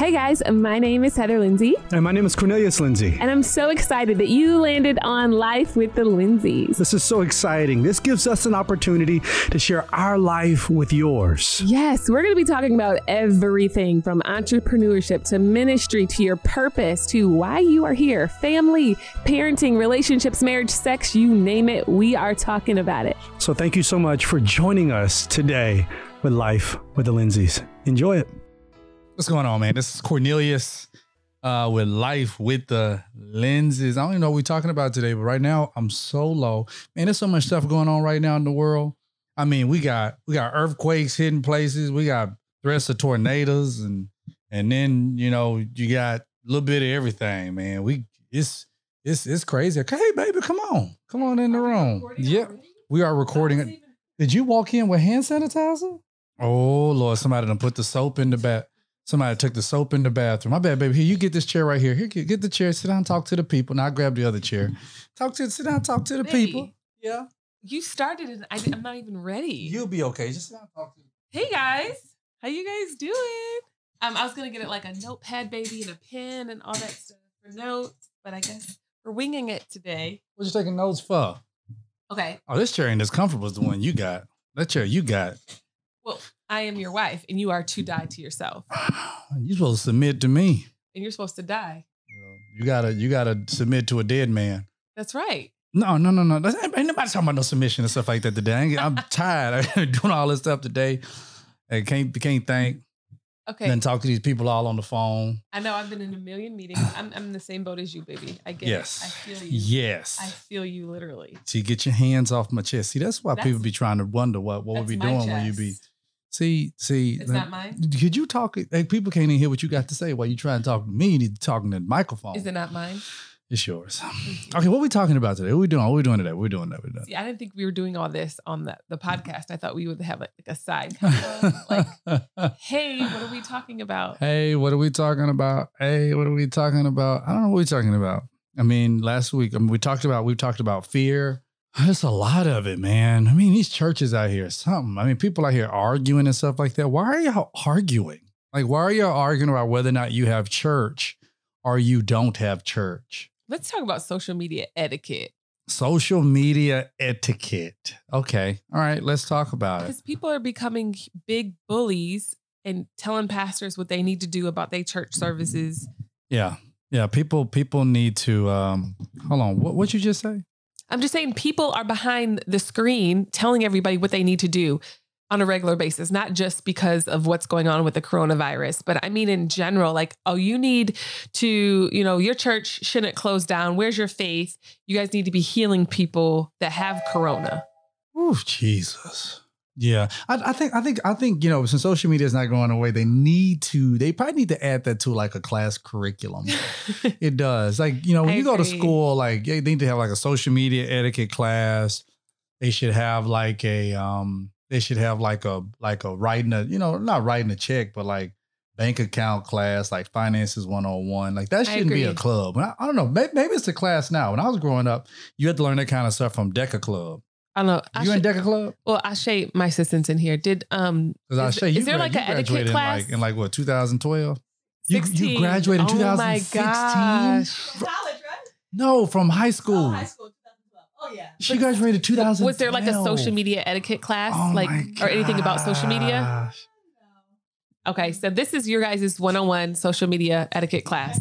Hey guys, my name is Heather Lindsay. And my name is Cornelius Lindsay. And I'm so excited that you landed on Life with the Lindsays. This is so exciting. This gives us an opportunity to share our life with yours. Yes, we're going to be talking about everything from entrepreneurship to ministry to your purpose to why you are here family, parenting, relationships, marriage, sex you name it. We are talking about it. So thank you so much for joining us today with Life with the Lindsays. Enjoy it. What's going on, man? This is Cornelius uh, with Life with the Lindsays. I don't even know what we're talking about today, but right now I'm so low. Man, there's so much stuff going on right now in the world. I mean, we got we got earthquakes hitting places, we got threats of tornadoes, and and then you know you got a little bit of everything, man. We it's it's it's crazy. Okay, baby, come on, come on in the room. Yep, we are recording. Did you walk in with hand sanitizer? Oh Lord, somebody done put the soap in the bath. Somebody took the soap in the bathroom. My bad, baby. Here, you get this chair right here. Here, get, get the chair. Sit down, talk to the people. Now I grab the other chair. Talk to, sit down, talk to the Baby, people. Yeah, You started and I, am not even ready. you'll be okay. Just sit down, talk to. hey guys, how you guys doing? Um, I was gonna get it like a notepad, baby, and a pen and all that stuff for notes, but I guess we're winging it today. What are you taking notes for? Okay. Oh, this chair ain't as comfortable as the one you got. That chair you got. I am your wife, and you are to die to yourself, You're supposed to submit to me. and you're supposed to die. You gotta, you gotta submit to a dead man. That's right. No, no, no, no. That's, ain't nobody talking about no submission and stuff like that today. I'm tired. I'm doing all this stuff today. I can't, can't think. Okay. Then talk to these people all on the phone. I know I've been in a million meetings. I'm, I'm in the same boat as you, baby. I get Yes. it. I feel you. Yes. I feel you literally. See, get your hands off my chest. See, that's why people be trying to wonder what what would be doing when you be. See, see. It's not mine. Could you talk? Hey, people can't even hear what you got to say while you trying to talk to me. You need to talk in the microphone. Is it not mine? It's yours. Okay, what are we talking about today? What we doing? What we doing today? What we doing that? We're doing. See, I didn't think we were doing all this on the, the podcast. I thought we would have like, like a side. like, hey, what are we talking about? hey, what are we talking about? Hey, what are we talking about? I don't know what we're talking about. I mean, last week I mean, we talked about we talked about fear. There's a lot of it, man. I mean, these churches out here, something. I mean, people out here arguing and stuff like that. Why are y'all arguing? Like, why are y'all arguing about whether or not you have church or you don't have church? Let's talk about social media etiquette Social media etiquette. Okay. All right. Let's talk about it. because people are becoming big bullies and telling pastors what they need to do about their church services. Yeah. Yeah. People, people need to, um, hold on. What, what you just say? I'm just saying people are behind the screen telling everybody what they need to do on a regular basis, not just because of what's going on with the coronavirus, but I mean in general, like, oh, you need to, you know, your church shouldn't close down. Where's your faith? You guys need to be healing people that have corona. Oh, Jesus. Yeah, I, I think I think I think you know since social media is not going away, they need to they probably need to add that to like a class curriculum. it does, like you know when I you go to school, like they need to have like a social media etiquette class. They should have like a um they should have like a like a writing a you know not writing a check but like bank account class like finances 101 like that shouldn't be a club. I, I don't know maybe, maybe it's a class now. When i was growing up you had to learn that kind of stuff from DECA club I don't know. I you in should- DECA club well, Ashay, my assistant's in here. Did um Because I Is- you is there gra- like an etiquette graduated in class? like in like what 2012? You- you graduated in Oh my 2016? gosh. College, right? No, from high school. Oh, high school, Oh, yeah. She graduated 2012. Was there like a social media etiquette class, Oh like or anything about social media? Okay, so this is your guys' one-on-one social media etiquette class.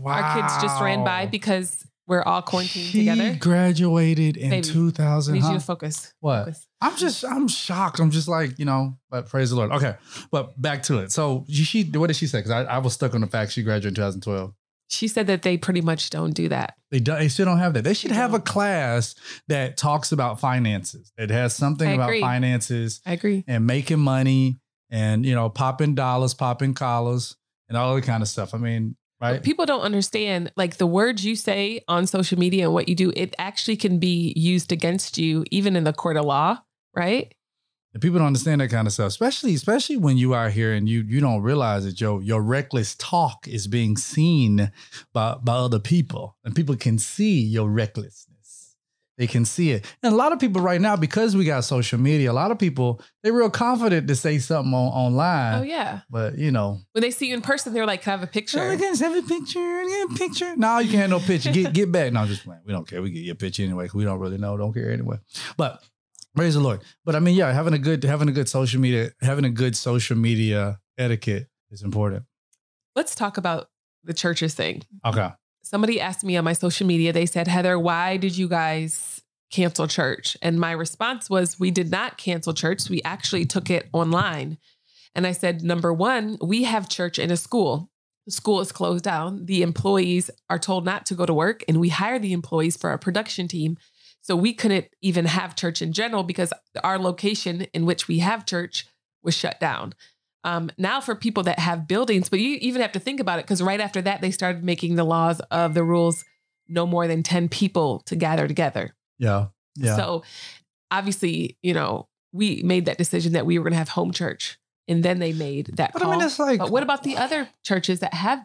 Wow. Our kids just ran by because we're all quarantined she together. graduated in Baby, 2000. Need huh? you to focus. What? Focus. I'm just, I'm shocked. I'm just like, you know, but praise the Lord. Okay, but back to it. So she, what did she say? Because I, I was stuck on the fact she graduated in 2012. She said that they pretty much don't do that. They, do, they still don't have that. They should have a class that talks about finances. It has something I about agree. finances I agree. and making money and you know popping dollars, popping collars, and all that kind of stuff. I mean, right? People don't understand like the words you say on social media and what you do, it actually can be used against you even in the court of law, right? And people don't understand that kind of stuff, especially especially when you are here and you you don't realize that your your reckless talk is being seen by by other people, and people can see your recklessness. They can see it. And a lot of people right now, because we got social media, a lot of people they're real confident to say something on, online. Oh yeah. But you know, When they see you in person, they're like, "Can I have a picture?" Oh, can have a picture. Get a picture. No, you can't have no picture. Get get back. No, I'm just playing. We don't care. We get your picture anyway. We don't really know. Don't care anyway. But praise the Lord. But I mean, yeah, having a good having a good social media having a good social media etiquette is important. Let's talk about the churches thing. Okay. Somebody asked me on my social media. They said, "Heather, why did you guys cancel church?" And my response was, "We did not cancel church. We actually took it online." And I said, "Number one, we have church in a school." The school is closed down. The employees are told not to go to work, and we hire the employees for our production team. So we couldn't even have church in general because our location in which we have church was shut down. Um, now, for people that have buildings, but you even have to think about it because right after that, they started making the laws of the rules no more than 10 people to gather together. Yeah. Yeah. So obviously, you know, we made that decision that we were going to have home church. And then they made that but I call. mean, it's like But what about the other churches that have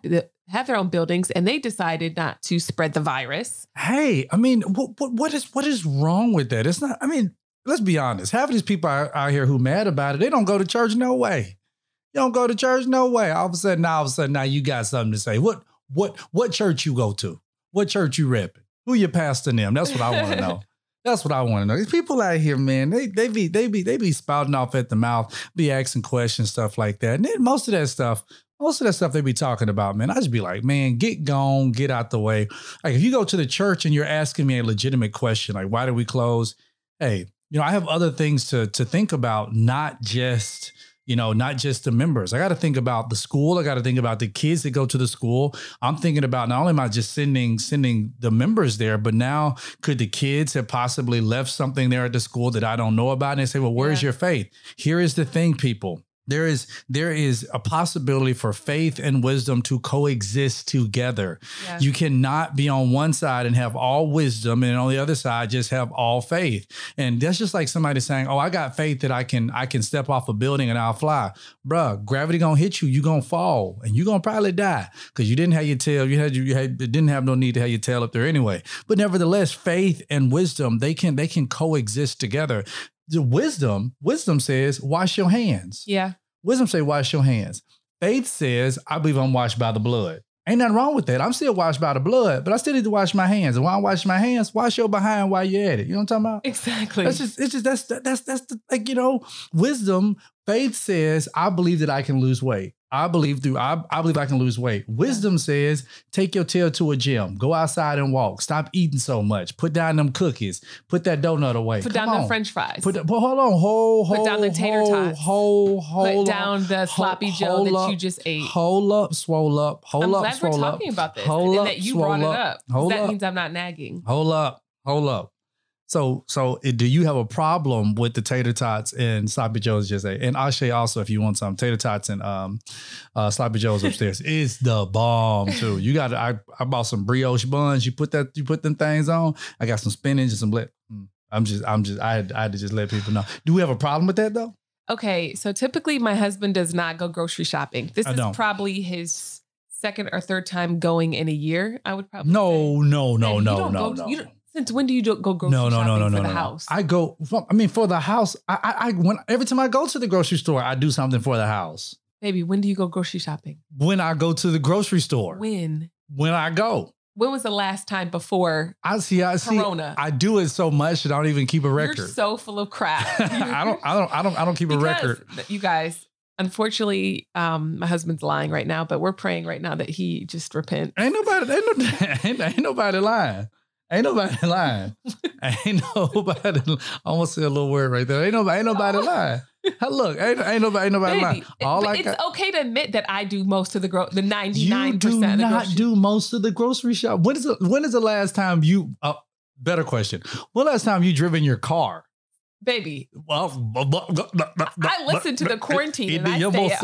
have their own buildings and they decided not to spread the virus? hey, I mean, what, what what is what is wrong with that? It's not. I mean, let's be honest. Half of these people out, out here who mad about it, they don't go to church. No way. You don't go to church. No way. All of a sudden, now all of a sudden, now you got something to say. What what what church you go to? What church you repping? Who your pastor them? That's what I want to know. That's what I want to know. These people out here, man, they they be they be they be spouting off at the mouth, be asking questions, stuff like that. And then most of that stuff, most of that stuff they be talking about, man, I just be like, man, get gone, get out the way. Like if you go to the church and you're asking me a legitimate question, like why do we close? Hey, you know, I have other things to to think about, not just you know, not just the members. I got to think about the school. I got to think about the kids that go to the school. I'm thinking about not only am I just sending sending the members there, but now could the kids have possibly left something there at the school that I don't know about? And they say, well, where's Yeah. your faith? Here is the thing, people. There is there is a possibility for faith and wisdom to coexist together. Yeah. You cannot be on one side and have all wisdom and on the other side just have all faith. And that's just like somebody saying, "Oh, I got faith that I can I can step off a building and I'll fly." Bruh, gravity going to hit you, you going to fall and you're going to probably die cuz you didn't have your tail, you had you had didn't have no need to have your tail up there anyway. But nevertheless, faith and wisdom, they can they can coexist together. The wisdom, wisdom says, "Wash your hands." yeah. Wisdom say, wash your hands. Faith says, I believe I'm washed by the blood. Ain't nothing wrong with that. I'm still washed by the blood, but I still need to wash my hands. And while I'm washing my hands, wash your behind while you're at it. You know what I'm talking about? Exactly. That's just, it's just, that's, that's, that's the, like, you know, wisdom, faith says, I believe that I can lose weight. I believe through, I, I believe I can lose weight. Wisdom says, take your tail to a gym, go outside and walk, stop eating so much, put down them cookies, put that donut away. Put Come down the french fries. Put, that, but hold on, hold, hold, Put down the tater hold, tots. hold, hold, Put on. down the sloppy Hold- Joe that up. you just ate. Hold up, swole up, hold I'm up, glad we're swole up. about this Hold and up, that you swole brought it up. up. 'cause Hold that up. means I'm not nagging. Hold up, hold up. So, so eh, do you have a problem with the tater tots and sloppy joes? Just say, and Ashe also, if you want some tater tots and um, uh, sloppy joes upstairs, it's the bomb too. You got, I, I bought some brioche buns. You put that, you put them things on. I got some spinach and some ble- mm. I'm just, I'm just, I had, I had to just let people know. Do we have a problem with that though? Okay, so typically my husband does not go grocery shopping. This is probably his second or third time going in a year. I would probably No, no, say. no, And no, no, go- no. you since when do you go grocery no, no, shopping no, no, for no, the no, house? I go. I mean, for the house, I, I, I when every time I go to the grocery store, I do something for the house. Baby, when do you go grocery shopping? When I go to the grocery store, when, When? I go, When was the last time before I see. I see. Corona? I do it so much that I don't even keep a You're record. so full of crap. I don't. I don't. I don't. I don't keep a record. You guys, unfortunately, um, my husband's lying right now, but we're praying right now that he just repent. Ain't nobody. Ain't, no, ain't, ain't nobody lying. Ain't nobody lying. ain't nobody. I almost said a little word right there. Ain't nobody. Ain't nobody lying. Look, ain't, ain't nobody. Ain't nobody Baby, lying. All I it's got. okay to admit that I do most of the gro- the ninety You do percent of the Do not grocery. do most of the grocery shop. When is the, when is the last time you? Uh, better question. When last time you driven your car? Baby, Well, I listened to the quarantine and I stay at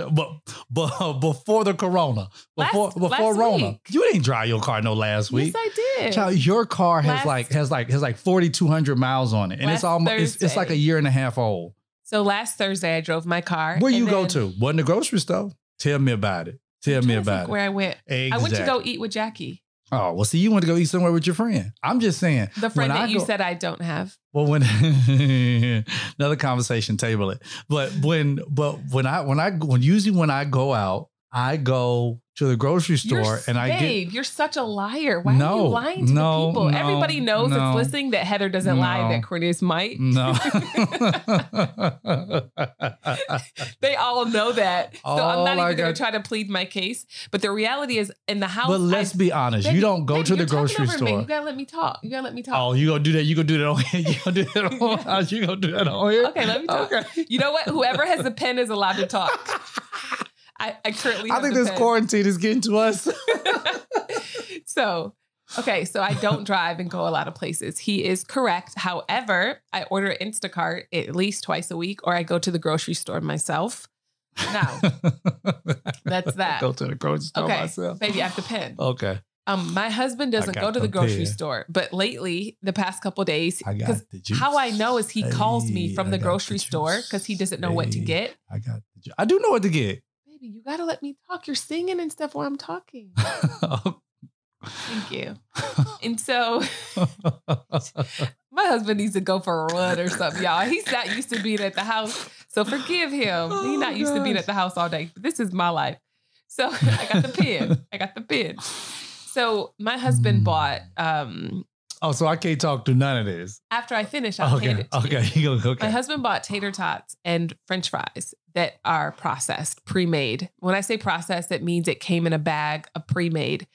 home. But, but before the corona, before Last- before last Rona, week. you didn't drive your car no last week. yes. I did. Child, your car has Last- like has like has like forty two hundred miles on it, and it's almost it's, it's like a year and a half old. So last Thursday, I drove my car. Where you go to? Wasn't the grocery store? Tell me about it. Tell me about think it. Where I went. Exactly. I went to go eat with Jackie. Oh, well, see, you want to go eat somewhere with your friend. I'm just saying. The friend that you said I don't have. Well, when another conversation, table it. But when, but when I, when I, when usually when I go out, I go to the grocery store You're, and I babe, get. you're such a liar. Why are you lying to no, the people? no, Everybody knows no, that's listening that Heather doesn't lie, that Cornelius might. No. They all know that. So I'm not I even going to try to plead my case. But the reality is, in the house, but let's I- be honest. Baby, you don't go babe, to the grocery over me. store. You gotta let me talk. You gotta let me talk. Oh, you gonna do that? You gonna do that on here? You gonna do that on Yeah. You gonna do that on here? Okay, let me talk. Okay. You know what? Whoever has the pen is allowed to talk. I, I currently I think this pen. quarantine is getting to us. so, okay, so I don't drive and go a lot of places. He is correct. However, I order Instacart at least twice a week, or I go to the grocery store myself. Now, That's that. Go to the grocery store okay, myself. baby, I have to pen. Okay. Um, my husband doesn't go to the grocery store, but lately, the past couple days, because how I know is he calls me from the grocery the store because he doesn't know what to get. I got. I do know what to get. You gotta let me talk. You're singing and stuff while I'm talking. Thank you. And so my husband needs to go for a run or something, y'all. He's not used to being at the house. So forgive him. He's Oh, not used to being at the house all day. This is my life. So I got the pin. I got the pin. So my husband Mm. bought um oh, so I can't talk to none of this. after I finish, I'll hand Okay. it to. Okay. You. Okay. My husband bought tater tots and french fries that are processed, pre-made. When I say processed, it means it came in a bag of pre-made.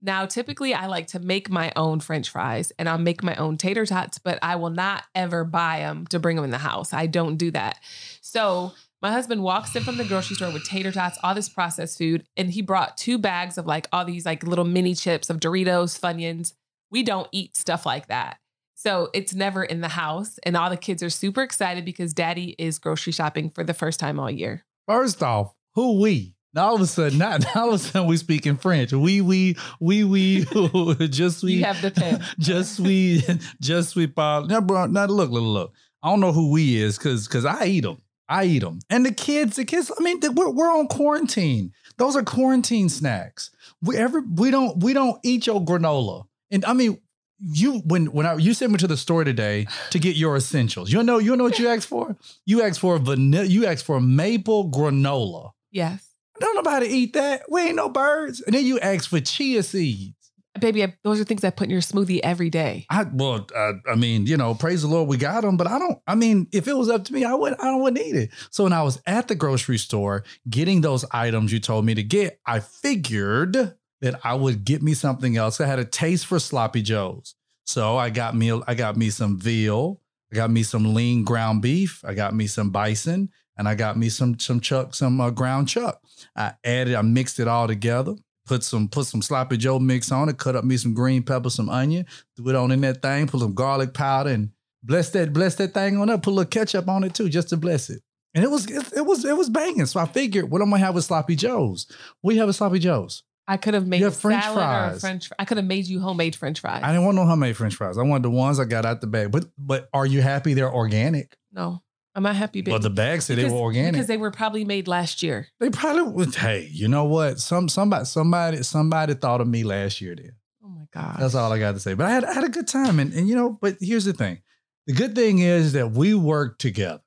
Now, typically I like to make my own french fries and I'll make my own tater tots, but I will not ever buy them to bring them in the house. I don't do that. So my husband walks in from the grocery store with tater tots, all this processed food, and he brought two bags of like all these like little mini chips of Doritos, Funyuns. We don't eat stuff like that. So it's never in the house. And all the kids are super excited because daddy is grocery shopping for the first time all year. First off, who we? Now all of a sudden, not now all of a sudden we speak in French. We we we we just we You have the pen. just we just we parle. Now, bro, now look, look, look. I don't know who we is because because I eat them. I eat them. And the kids, the kids. I mean, we're we're on quarantine. Those are quarantine snacks. We ever we don't we don't eat your granola. And I mean, you when when I you sent me to the store today to get your essentials. You know you know what you asked for? You asked for vanilla. You asked for maple granola. Yes. Don't nobody eat that. We ain't no birds. And then you asked for chia seeds. Baby, I, those are things I put in your smoothie every day. I well, uh, I mean, you know, praise the Lord, we got them. But I don't. I mean, if it was up to me, I would. I wouldn't eat it. So when I was at the grocery store getting those items you told me to get, I figured that I would get me something else. I had a taste for sloppy joes, so I got me. I got me some veal. I got me some lean ground beef. I got me some bison, and I got me some some chuck, some uh, ground chuck. I added. I mixed it all together. Put some put some sloppy joe mix on it. Cut up me some green pepper, some onion threw it on in that thing, put some garlic powder and bless that, bless that thing on up, put a little ketchup on it too, just to bless it. And it was it, it was it was banging. So I figured what I'm gonna have with sloppy joes. We have a sloppy joes. I could have made You French salad or fries. French. I could have made you homemade French fries. I didn't want no homemade French fries. I wanted the ones I got out the bag. But but are you happy they're organic? no, I'm not happy. Baby. Well, the bag said they Because- were organic. because they were probably made last year. they probably would. Hey, you know what? Some somebody somebody somebody thought of me last year. Then Oh my god. That's all I got to say. But I had, I had a good time. And, and, you know, but here's the thing the good thing is that we work together.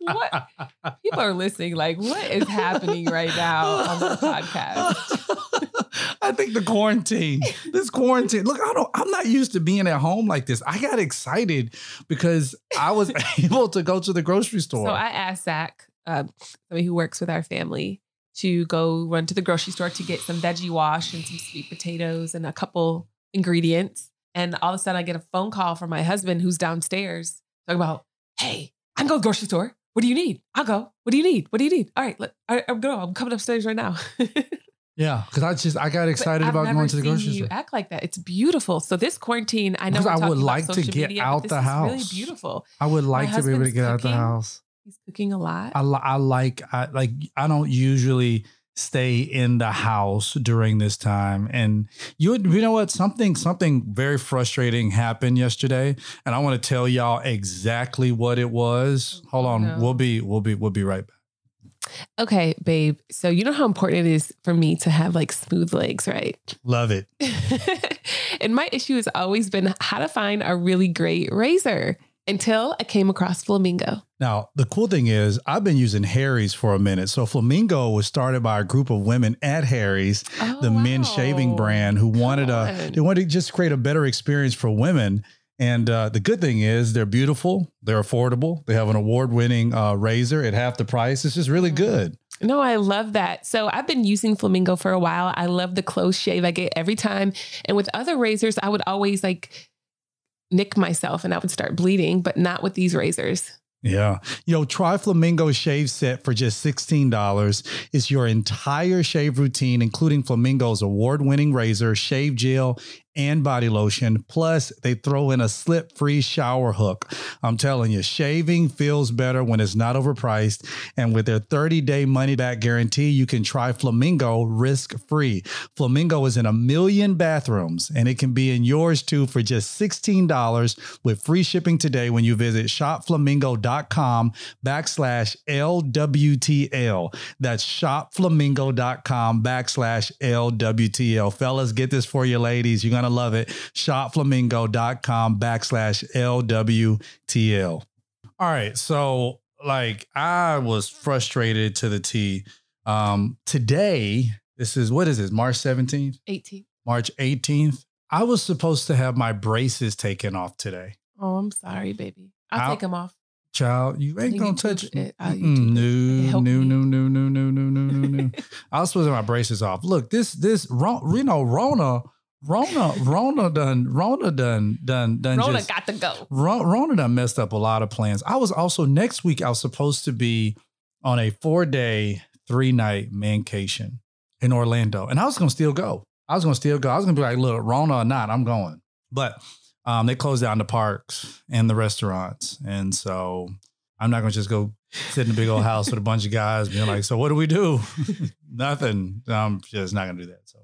What? People are listening. Like, what is happening right now on the podcast? I think the quarantine, this quarantine. Look, I don't. I'm not used to being at home like this. I got excited because I was able to go to the grocery store. So I asked Zach, um, somebody who works with our family, to go run to the grocery store to get some veggie wash and some sweet potatoes and a couple ingredients. And all of a sudden, I get a phone call from my husband who's downstairs talking about, "Hey, I'm going to the grocery store. What do you need? I'll go. What do you need? What do you need? All right, let, right I'm going. I'm coming upstairs right now." yeah, because I just I got excited about going to the grocery you store. act like that. It's beautiful. So this quarantine, I know I would like to get media, out the is Really house. beautiful. I would like to be able to get out the house. He's cooking a lot. I, li- I like I like I don't usually stay in the house during this time and you you know what something something very frustrating happened yesterday and I want to tell y'all exactly what it was. Oh, Hold on, no. we'll be we'll be we'll be right back. Okay, babe. So you know how important it is for me to have like smooth legs, right? Love it. and my issue has always been how to find a really great razor until I came across Flamingo. Now, the cool thing is, I've been using Harry's for a minute. So, Flamingo was started by a group of women at Harry's, Oh, the men's shaving brand, who wanted Come a they wanted to just create a better experience for women. And uh, the good thing is, they're beautiful, they're affordable, they have an award-winning uh, razor at half the price. It's just really Mm. good. No, I love that. So I've been using Flamingo for a while. I love the close shave I get every time. And with other razors, I would always like nick myself and I would start bleeding, but not with these razors. Yeah. You know, try Flamingo Shave Set for just $16. It's your entire shave routine, including Flamingo's award winning razor, shave gel, and body lotion. Plus, they throw in a slip free shower hook. I'm telling you, shaving feels better when it's not overpriced. And with their 30 day money back guarantee, you can try Flamingo risk free. Flamingo is in a million bathrooms, and it can be in yours too for just $16 with free shipping today when you visit shopflamingo.com backslash LWTL. That's shopflamingo.com backslash LWTL. Fellas, get this for you, ladies. You're going to love it. Shopflamingo.com backslash LWTL. All right. So, like, I was frustrated to the T. Um, today, this is what is this, March 17th? 18. March 18th. I was supposed to have my braces taken off today. Oh, I'm sorry, baby. I'll I'll- take them off. Child, you ain't gonna touch it. I'll YouTube it. No, no, no, no, no, no, no, no, no, no. I was supposed to have my braces off. Look, this, this, you know, Rona, Rona, Rona done, Rona done, done, done. Rona just, got to go. Ro- Rona done messed up a lot of plans. I was also next week. I was supposed to be on a four day, three night mancation in Orlando, and I was gonna still go. I was gonna still go. I was gonna be like, look, Rona or not, I'm going. But um, they closed down the parks and the restaurants, and so I'm not gonna just go sit in a big old house with a bunch of guys being like, so what do we do? Nothing. I'm just not gonna do that. So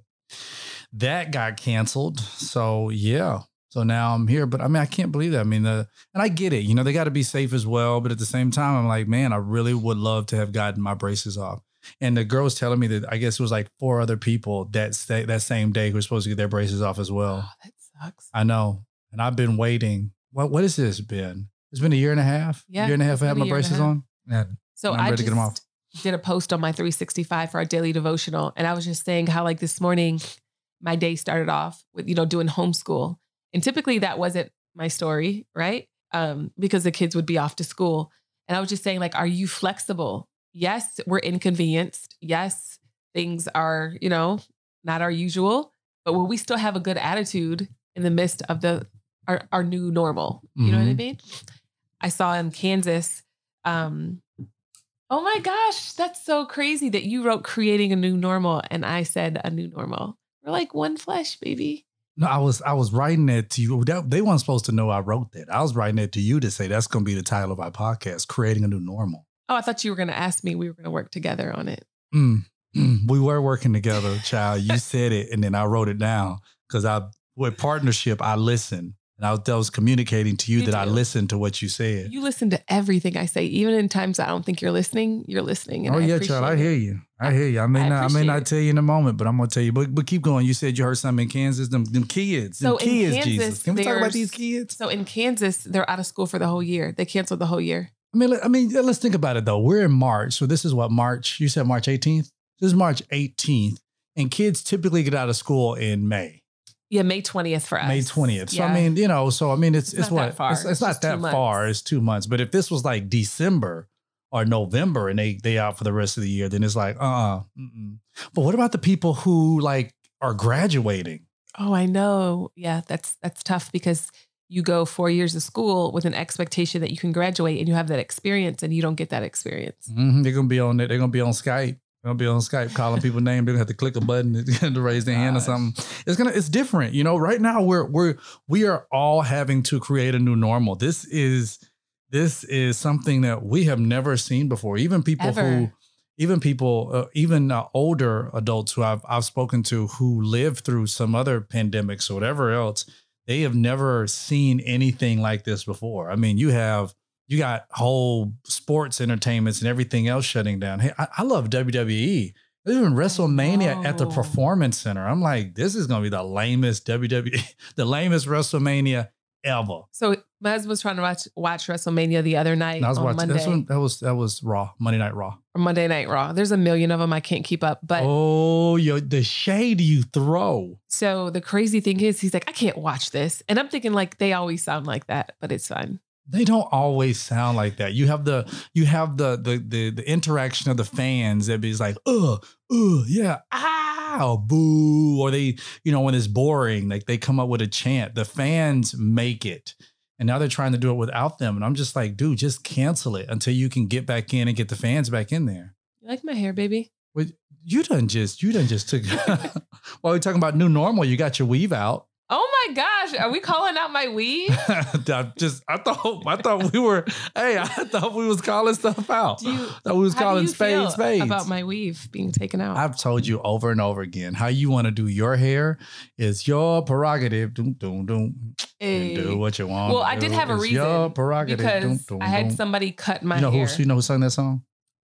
that got canceled. So yeah. So now I'm here, but I mean, I can't believe that. I mean, the and I get it. You know, they got to be safe as well. But at the same time, I'm like, man, I really would love to have gotten my braces off. And the girl was telling me that I guess it was like four other people that sta- that same day who were supposed to get their braces off as well. Oh, that sucks. I know, and I've been waiting. What what has this been? It's been a year and a half. Yeah, year and a half. I had my year and a braces on. Yeah, So I'm I ready just to get 'em off. did a post on my 365 for our daily devotional, and I was just saying how like this morning, my day started off with you know doing homeschool, and typically that wasn't my story, right? Um, because the kids would be off to school, and I was just saying like, are you flexible? Yes, we're inconvenienced. Yes, things are you know not our usual, but will we still have a good attitude in the midst of the our, our new normal? You know what I Mhm. mean? I saw in Kansas. Um, oh my gosh, that's so crazy that you wrote creating a new normal and I said a new normal. We're like one flesh, baby. No, I was I was writing it to you. That, they weren't supposed to know I wrote that. I was writing it to you to say that's going to be the title of our podcast, creating a new normal. Oh, I thought you were going to ask me. We were going to work together on it. Mm, mm, we were working together, child. You said it, and then I wrote it down because I, with partnership, I listened, and I was, I was communicating to you You that I listened to what you said. You listen to everything I say, even in times I don't think you're listening. You're listening. And oh I yeah, child. I hear you. I hear you. I may I not. I may not tell you in a moment, but I'm gonna tell you. But but keep going. You said you heard something in Kansas. Them them kids. Them So in kids. Kansas, Jesus. Can we talk about these kids? So in Kansas, they're out of school for the whole year. They canceled the whole year. I mean, I mean, let's think about it though. We're in March, so this is what March. You said March 18th. This is March 18th, and kids typically get out of school in May, Yeah, May 20th for us. May 20th. So Yeah. I mean, you know, so I mean, it's It's it's, not what that far. It's, it's not just that far. It's two months. But if this was like December or November and they they out for the rest of the year, then it's like, uh, uh But what about the people who like are graduating? Oh, I know. Yeah, that's that's tough because you go four years of school with an expectation that you can graduate and you have that experience and you don't get that experience. Mhm, They're gonna be on it. They're gonna be on Skype. Gonna be on Skype calling people name. They're gonna have to click a button to, to raise their hand or something. It's gonna. It's different. You know. Right now, we're we're we are all having to create a new normal. This is this is something that we have never seen before. Even people who, even people, uh, even uh, older adults who I've I've spoken to who lived through some other pandemics or whatever else, they have never seen anything like this before. I mean, you have you got whole sports entertainments and everything else shutting down. Hey, I, I love WWE. Even WrestleMania at the. Oh. Performance Center. I'm like, this is gonna be the lamest WWE, the lamest WrestleMania ever. So my husband was trying to watch watch WrestleMania the other night And I was on watching. Monday That's when that was that was Raw, Monday Night Raw. or Monday Night Raw. There's a million of them. I can't keep up. But oh, yo, the shade you throw. so the crazy thing is, he's like, I can't watch this, and I'm thinking like they always sound like that, but it's fine. They don't always sound like that. You have the you have the the the, the interaction of the fans that be like, uh, uh, yeah, ah, or boo, or they, you know, when it's boring, like they come up with a chant. The fans make it. And now they're trying to do it without them. And I'm just like, dude, just cancel it until you can get back in and get the fans back in there. You like my hair, baby? Well, you done just you done just took while we're talking about new normal, you got your weave out. Oh my gosh, are we calling out my weave? I just I thought I thought we were hey, I thought we was calling stuff out. Do you? thought we was how calling you feel spades spades. about my weave being taken out? I've told you over and over again how you want to do your hair is your prerogative. Doom, doom, doom. Hey. And do what you want. Well, I did have a It's reason Your prerogative. because Doom, doom, I had somebody cut my You know hair. who? You know who sung that song?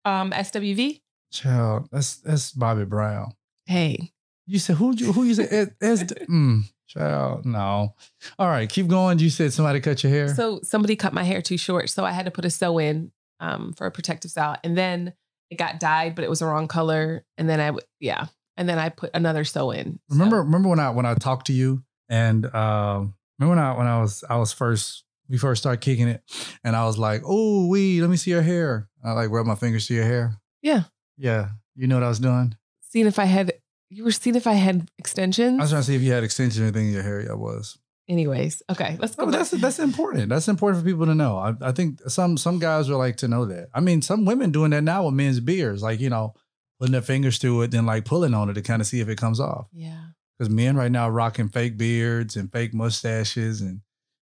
um, SWV. Child, that's that's Bobby Brown. Hey, You said who? You who you said? As, as, mm, child, no. All right, keep going. You said somebody cut your hair. so somebody cut my hair too short, so I had to put a sew in um, for a protective style, and then it got dyed, but it was the wrong color, and then I w- yeah, and then I put another sew in. So- Remember, remember when I when I talked to you and um, remember when I when I was I was first we first started kicking it and I was like, oh, we let me see your hair. I like rub my fingers to your hair. Yeah. yeah. You know what I was doing? seeing if I had you were seeing if I had extensions. I was trying to see if you had extensions or anything in your hair. Yeah, I was. Anyways, okay, let's No, go. but that's that's important. That's important for people to know. I, I think some some guys would like to know that. I mean, some women doing that now with men's beards, like you know, putting their fingers through it, then like pulling on it to kind of see if it comes off. yeah. because men right now are rocking fake beards and fake mustaches and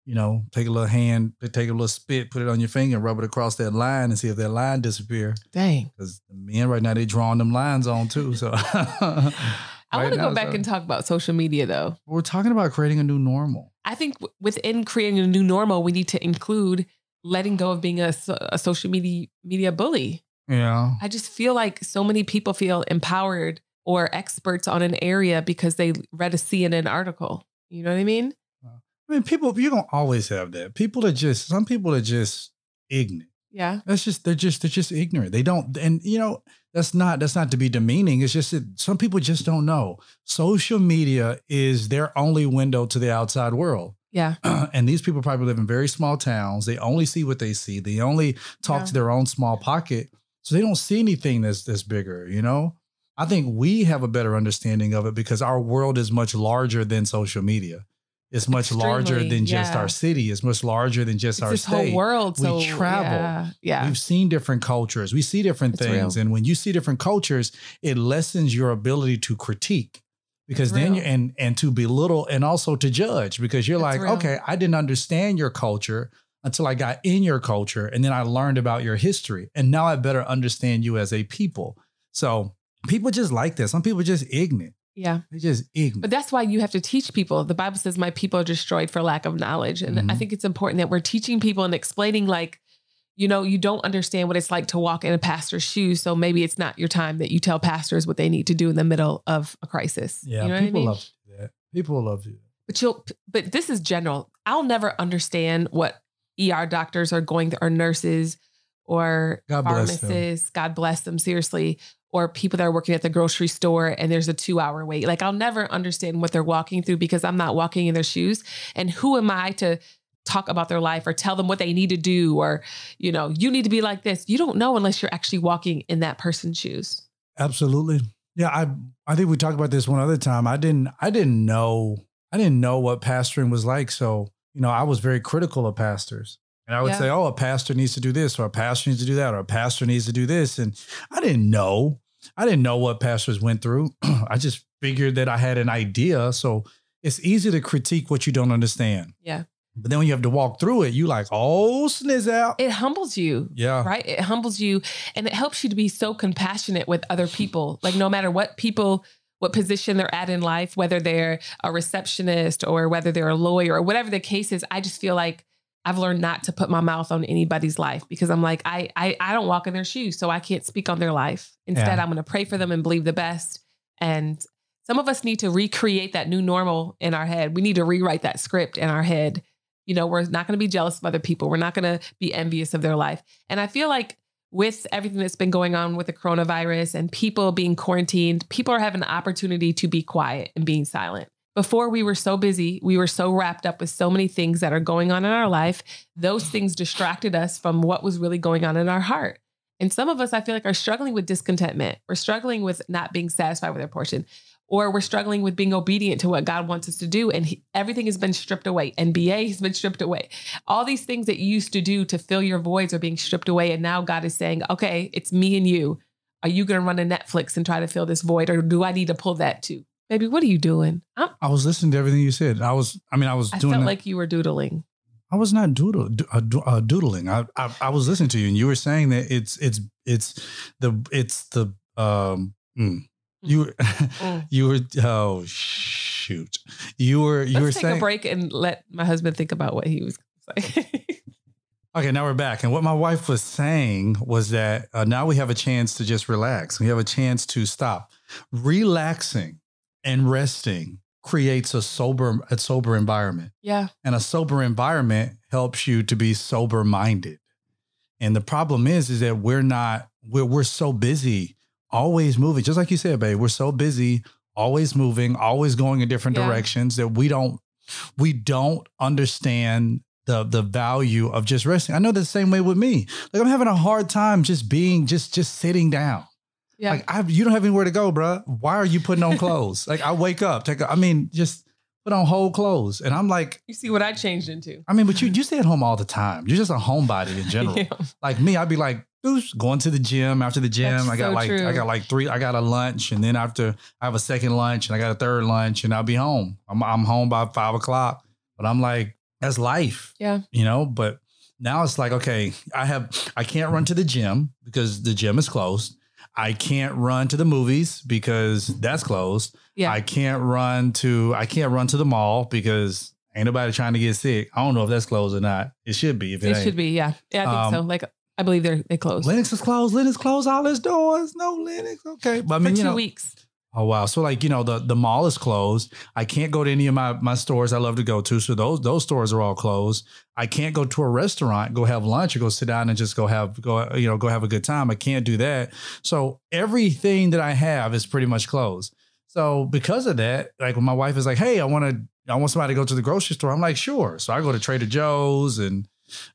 you know take a little hand take a little spit put it on your finger rub it across that line and see if that line disappear Dang. because the men right now they drawing them lines on too so I want to go back and talk about social media though. we're talking about creating a new normal I think within creating a new normal, we need to include letting go of being a, a social media media bully. yeah I just feel like so many people feel empowered or experts on an area because they read a CNN article. You know what I mean? I mean people you're gonna always have that people are just some people are just ignorant Yeah. That's just they're just they're just ignorant. They don't and you know that's not that's not to be demeaning. It's just that some people just don't know. Social media is their only window to the outside world. Yeah. and these people probably live in very small towns. They only see what they see. They only talk Yeah. to their own small pocket. So they don't see anything that's that's bigger, you know? I think we have a better understanding of it because our world is much larger than social media. It's much larger Extremely, than just our city. It's much larger than just It's our this state. whole world. We So travel. Yeah. yeah. We've seen different cultures. We see different It's things. real. And when you see different cultures, it lessens your ability to critique. Because It's then you and and to belittle and also to judge because you're It's like, real. okay, I didn't understand your culture until I got in your culture and then I learned about your history. And now I better understand you as a people. So people just like that. Some people just ignorant. Yeah. They're just ignorant. But that's why you have to teach people. The Bible says, My people are destroyed for lack of knowledge. And I Mhm. think it's important that we're teaching people and explaining, like, you know, you don't understand what it's like to walk in a pastor's shoes. So maybe it's not your time that you tell pastors what they need to do in the middle of a crisis. yeah, you know what I people mean? love to that. People love to that. But you'll but this is general. I'll never understand what ER doctors are going through or nurses or God bless pharmacists. God bless them, seriously. Or people that are working at the grocery store and there's a two hour wait. Like I'll never understand what they're walking through because I'm not walking in their shoes. And who am I to talk about their life or tell them what they need to do or, you know, you need to be like this. You don't know unless you're actually walking in that person's shoes. Absolutely. Yeah, I I think we talked about this one other time. I didn't I didn't know I didn't know what pastoring was like. So, you know, I was very critical of pastors. And I would Yeah. say, oh, a pastor needs to do this, or a pastor needs to do that, or a pastor needs to do this. And I didn't know. I didn't know what pastors went through. I just figured that I had an idea. So it's easy to critique what you don't understand. Yeah. But then when you have to walk through it, you like, oh, sniz out. It humbles you. yeah. right? It humbles you and it helps you to be so compassionate with other people. Like no matter what people what position they're at in life, whether they're a receptionist or whether they're a lawyer or whatever the case is, I just feel like I've learned not to put my mouth on anybody's life because I'm like, I I, I don't walk in their shoes, so I can't speak on their life. Instead, Yeah. I'm going to pray for them and believe the best. And some of us need to recreate that new normal in our head. We need to rewrite that script in our head. You know, we're not going to be jealous of other people. We're not going to be envious of their life. And I feel like with everything that's been going on with the coronavirus and people being quarantined, people are having the opportunity to be quiet and being silent. Before we were so busy, we were so wrapped up with so many things that are going on in our life. Those things distracted us from what was really going on in our heart. And some of us, I feel like, are struggling with discontentment. We're struggling with not being satisfied with our portion, or we're struggling with being obedient to what God wants us to do. And he, everything has been stripped away. NBA has been stripped away. All these things that you used to do to fill your voids are being stripped away. And now God is saying, okay, it's me and you. Are you going to run a Netflix and try to fill this void, or do I need to pull that too? Baby, what are you doing? I'm, I was listening to everything you said. I was, I mean, I was I doing. felt that- like you were doodling. I was not doodle, uh, uh, doodling. I, I I was listening to you, and you were saying that it's it's it's the it's the um mm. you Mm. you were oh shoot you were you Let's were take saying a break and let my husband think about what he was going to say. okay now we're back and what my wife was saying was that uh, now we have a chance to just relax we have a chance to stop relaxing and resting creates a sober a sober environment. Yeah. and a sober environment helps you to be sober minded and the problem is is that we're not we're, we're so busy always moving. Just like you said babe we're so busy always moving always going in different Yeah. directions that we don't we don't understand the the value of just resting. I know the same way with me. Like i'm having a hard time just being just just sitting down Yeah. like I, you don't have anywhere to go, bruh. Why are you putting on clothes? like I wake up, take. A, I mean, just put on whole clothes, and I'm like, you see what I changed into. I mean, but you you stay at home all the time. You're just a homebody in general. Yeah. Like me, I'd be like, "Oosh," going to the gym after the gym. That's I got so like true. I got like three. I got a lunch, and then after I have a second lunch, and I got a third lunch, and I'll be home. I'm I'm home by five o'clock. But I'm like, that's life. Yeah. You know, but now it's like, okay, I have I can't run to the gym because the gym is closed. I can't run to the movies because that's closed. Yeah. I can't run to I can't run to the mall because ain't nobody trying to get sick. I don't know if that's closed or not. It should be if it, it should be. Yeah. Yeah. I think Um, so. Like, I believe they're they closed Lenox is closed. Lenox closed all its doors. No Lenox. Okay. But I for two you know, weeks. Oh wow! So like you know the the mall is closed. I can't go to any of my my stores I love to go to. So those those stores are all closed. I can't go to a restaurant, go have lunch, or go sit down and just go have go you know go have a good time. I can't do that. So everything that I have is pretty much closed. So because of that, like when my wife is like, "Hey, I want to I want somebody to go to the grocery store," I'm like, "Sure." So I go to Trader Joe's and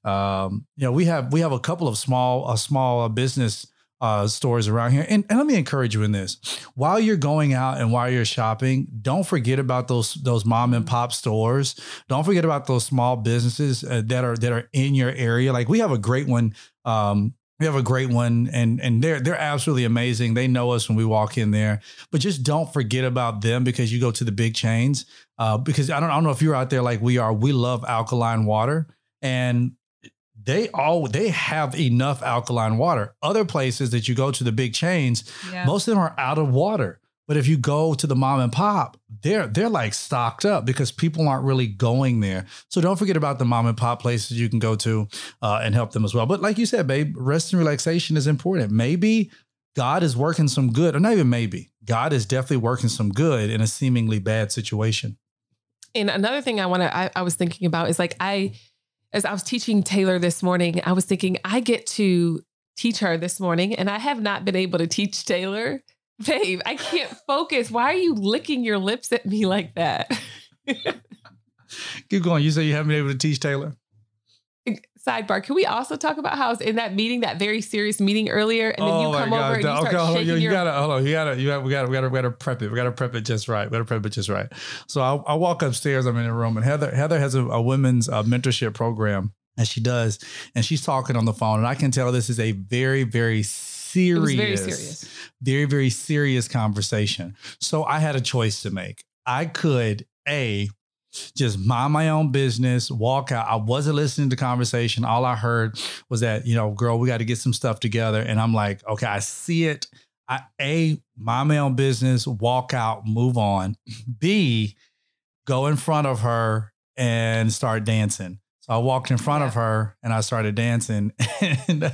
um, you know we have we have a couple of small a small uh, business uh, stores around here. And, and let me encourage you in this: while you're going out and while you're shopping, don't forget about those those mom and pop stores. Don't forget about those small businesses uh, that are that are in your area. Like we have a great one. Um, we have a great one, and and they're they're absolutely amazing. They know us when we walk in there, but just don't forget about them because you go to the big chains. Uh, because I don't I don't know if you're out there like we are. We love alkaline water, and they all they have enough alkaline water. Other places that you go to the big chains, Yeah. most of them are out of water. But if you go to the mom and pop, they're they're like stocked up because people aren't really going there. So don't forget about the mom and pop places you can go to uh, and help them as well. But like you said, babe, rest and relaxation is important. Maybe God is working some good, or not even maybe. God is definitely working some good in a seemingly bad situation. And another thing I want to, I, I was thinking about is like, I, as I was teaching Taylor this morning, I was thinking I get to teach her this morning and I have not been able to teach Taylor. Babe, I can't focus. Why are you licking your lips at me like that? Keep going. You say you haven't been able to teach Taylor. Sidebar, can we also talk about how I was in that meeting, that very serious meeting earlier, and then you come over and you start Oh on. shaking You, you your gotta hold on. You gotta you gotta we gotta we gotta we gotta prep it. We gotta prep it just right. We gotta prep it just right. So I, I walk upstairs. I'm in the room, and Heather Heather has a, a women's uh, mentorship program, and she does, and she's talking on the phone, and I can tell this is a very very serious, very serious. very very serious conversation. So I had a choice to make. I could a just mind my own business, walk out. I wasn't listening to conversation. All I heard was that, you know, girl, we got to get some stuff together. And I'm like, okay, I see it. I A, mind my own business, walk out, move on. B, go in front of her and start dancing. So I walked in front of her and I started dancing. And-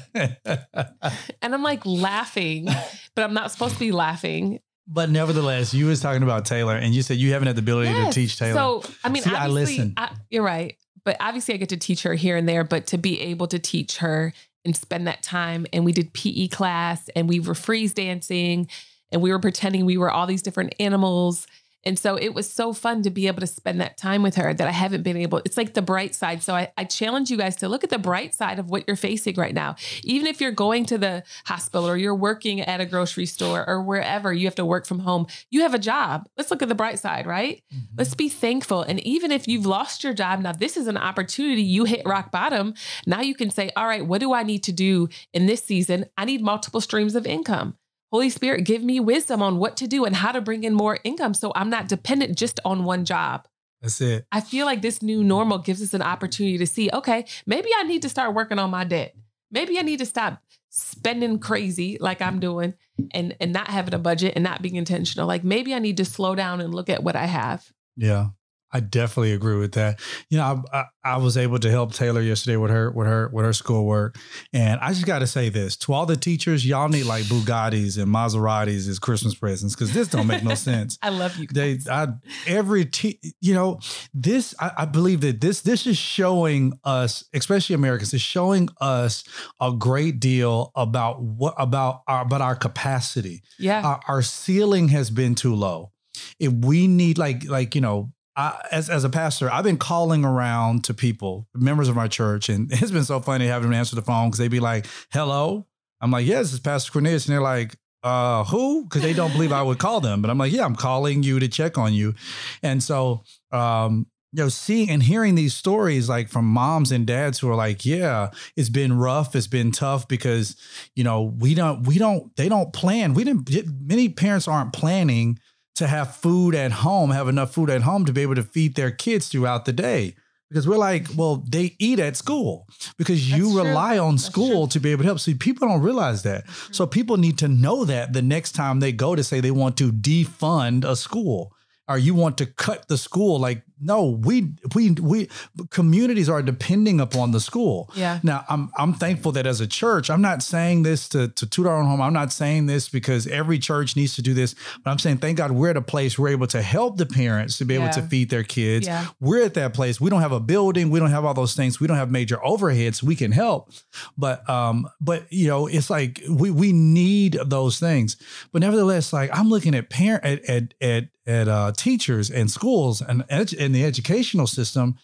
And I'm like laughing, but I'm not supposed to be laughing. But nevertheless, you was talking about Taylor and you said you haven't had the ability to teach Taylor. So I mean, See, I obviously, listen. I- you're right, but obviously, I get to teach her here and there. But to be able to teach her and spend that time, and we did PE class, and we were freeze dancing, and we were pretending we were all these different animals. And so it was so fun to be able to spend that time with her that I haven't been able. It's like the bright side. So I, I challenge you guys to look at the bright side of what you're facing right now. Even if you're going to the hospital or you're working at a grocery store or wherever you have to work from home, you have a job. Let's look at the bright side, right? Mm-hmm. Let's be thankful. And even if you've lost your job, now this is an opportunity. You hit rock bottom. Now you can say, all right, what do I need to do in this season? I need multiple streams of income. Holy Spirit, give me wisdom on what to do and how to bring in more income so I'm not dependent just on one job. That's it. I feel like this new normal gives us an opportunity to see, okay, maybe I need to start working on my debt. Maybe I need to stop spending crazy like I'm doing and and not having a budget and not being intentional. Like maybe I need to slow down and look at what I have. Yeah. I definitely agree with that. You know, I, I, I was able to help Taylor yesterday with her with her with her schoolwork, and I just got to say this to all the teachers: y'all need like Bugattis and Maseratis as Christmas presents because this don't make no sense. I love you. They. I, every, te- you know, this, I, I believe that this, this is showing us, especially Americans, is showing us a great deal about what, about our, about our capacity. yeah. Our, our ceiling has been too low. If we need, like, like, you know, I, as, as a pastor, I've been calling around to people, members of my church, and it's been so funny having them answer the phone because they'd be like, hello. I'm like, yes, it's Pastor Cornelius. And they're like, uh, who? Because they don't believe I would call them. But I'm like, yeah, I'm calling you to check on you. And so, um, you know, seeing and hearing these stories like from moms and dads who are like, yeah, it's been rough, it's been tough because, you know, we don't, we don't, they don't plan. We didn't, many parents aren't planning to have food at home, have enough food at home to be able to feed their kids throughout the day. Because we're like, well, they eat at school because you That's true. rely on school to be able to help. See, people don't realize that. So mm-hmm. people need to know that the next time they go to say they want to defund a school or you want to cut the school. Like, no, we we we communities are depending upon the school. Yeah. Now, I'm I'm thankful that as a church, I'm not saying this to to toot our own home. I'm not saying this because every church needs to do this, but I'm saying thank God we're at a place we're able to help the parents to be able to feed their kids. Yeah. We're at that place. We don't have a building. We don't have all those things. We don't have major overheads. We can help, but um, but you know, it's like we we need those things. But nevertheless, like I'm looking at parent at at at, at uh, teachers and schools and edu- in the educational system,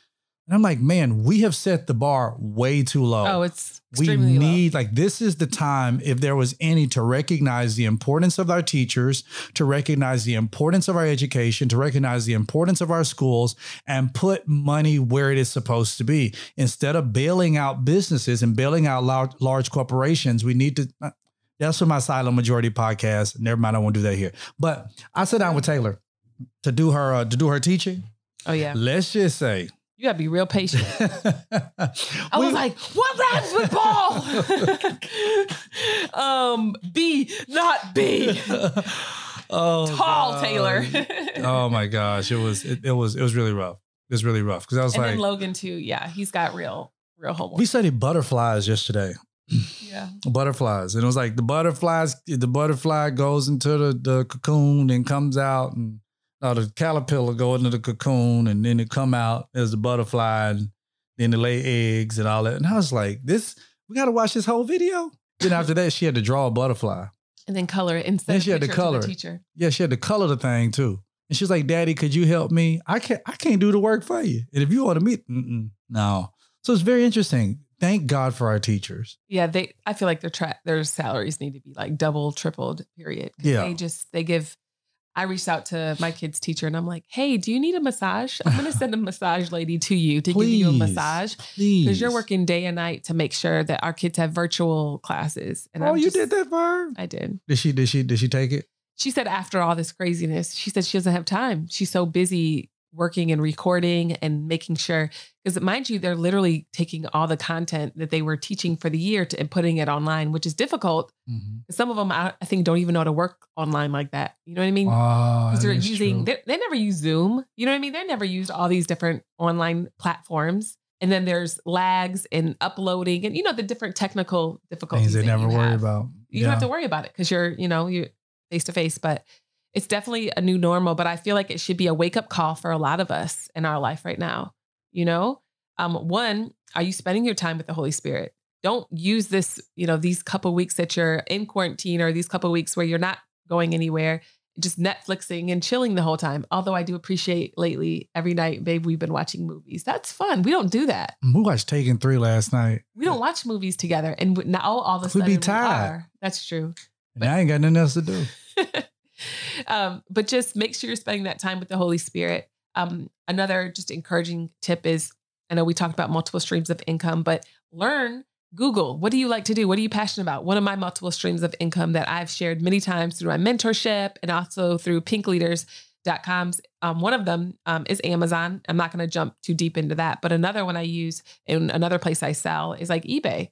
and I'm like, man, we have set the bar way too low. Oh, it's we extremely low. need like this is the time if there was any to recognize the importance of our teachers to recognize the importance of our education to recognize the importance of our schools and put money where it is supposed to be. Instead of bailing out businesses and bailing out large, large corporations we need to uh, that's for my silent majority podcast. Never mind i won't do that here. But i sat down with taylor to do her uh, to do her teaching Oh yeah. let's just say You gotta be real patient. I was like, what rhymes with Paul? um, B, not B. oh, Tall God. Taylor. oh my gosh, it was it, it was it was really rough. It was really rough because I was and like, Logan too. Yeah, he's got real, real homework. we studied butterflies yesterday. yeah. Butterflies, and it was like the butterflies. The butterfly goes into the, the cocoon and comes out, and uh, the caterpillar go into the cocoon, and then it come out as the butterfly, and then they lay eggs and all that. And I was like, this we got to watch this whole video. Then after that, she had to draw a butterfly. And then color it instead Then of she had to it color the teacher. Yeah, she had to color the thing too. And she's like, "Daddy, could you help me? I can't. I can't do the work for you. And if you want to meet, no." So it's very interesting. Thank God for our teachers. Yeah, they. I feel like their tra- their salaries need to be like double, tripled. Period. Yeah. They just they give. I reached out to my kid's teacher and I'm like, "Hey, do you need a massage? I'm gonna send a massage lady to you to give you a massage because you're working day and night to make sure that our kids have virtual classes." And oh, I'm you just- did that for her? I did. Did she? Did she? Did she take it? She said after all this craziness, she said she doesn't have time. She's so busy working and recording and making sure because mind you, they're literally taking all the content that they were teaching for the year to, and putting it online, which is difficult. Mm-hmm. Some of them, I, I think, don't even know how to work online like that. You know what I mean? Ah, oh, Because they're using, they they never use Zoom. You know what I mean? They never used all these different online platforms. And then there's lags and uploading and you know the different technical difficulties. Things they never worry have. about. You don't have to worry about it because you're, you know, you face to face. But it's definitely a new normal. But I feel like it should be a wake up call for a lot of us in our life right now. You know, um, one, are you spending your time with the Holy Spirit? Don't use this, you know, these couple weeks that you're in quarantine or these couple weeks where you're not going anywhere, just Netflixing and chilling the whole time. Although I do appreciate lately every night, babe, we've been watching movies. That's fun. We don't do that. We watched Taken Three last night. We don't watch movies together, and now all of a We'd sudden be we tired. are. That's true. And I ain't got nothing else to do. um, but just make sure you're spending that time with the Holy Spirit. Um, another just encouraging tip is I know we talked about multiple streams of income, but learn Google. What do you like to do? What are you passionate about? One of my multiple streams of income that I've shared many times through my mentorship and also through pinkleaders.com's. Um, one of them um, is Amazon. I'm not going to jump too deep into that, but another one I use in another place I sell is like eBay,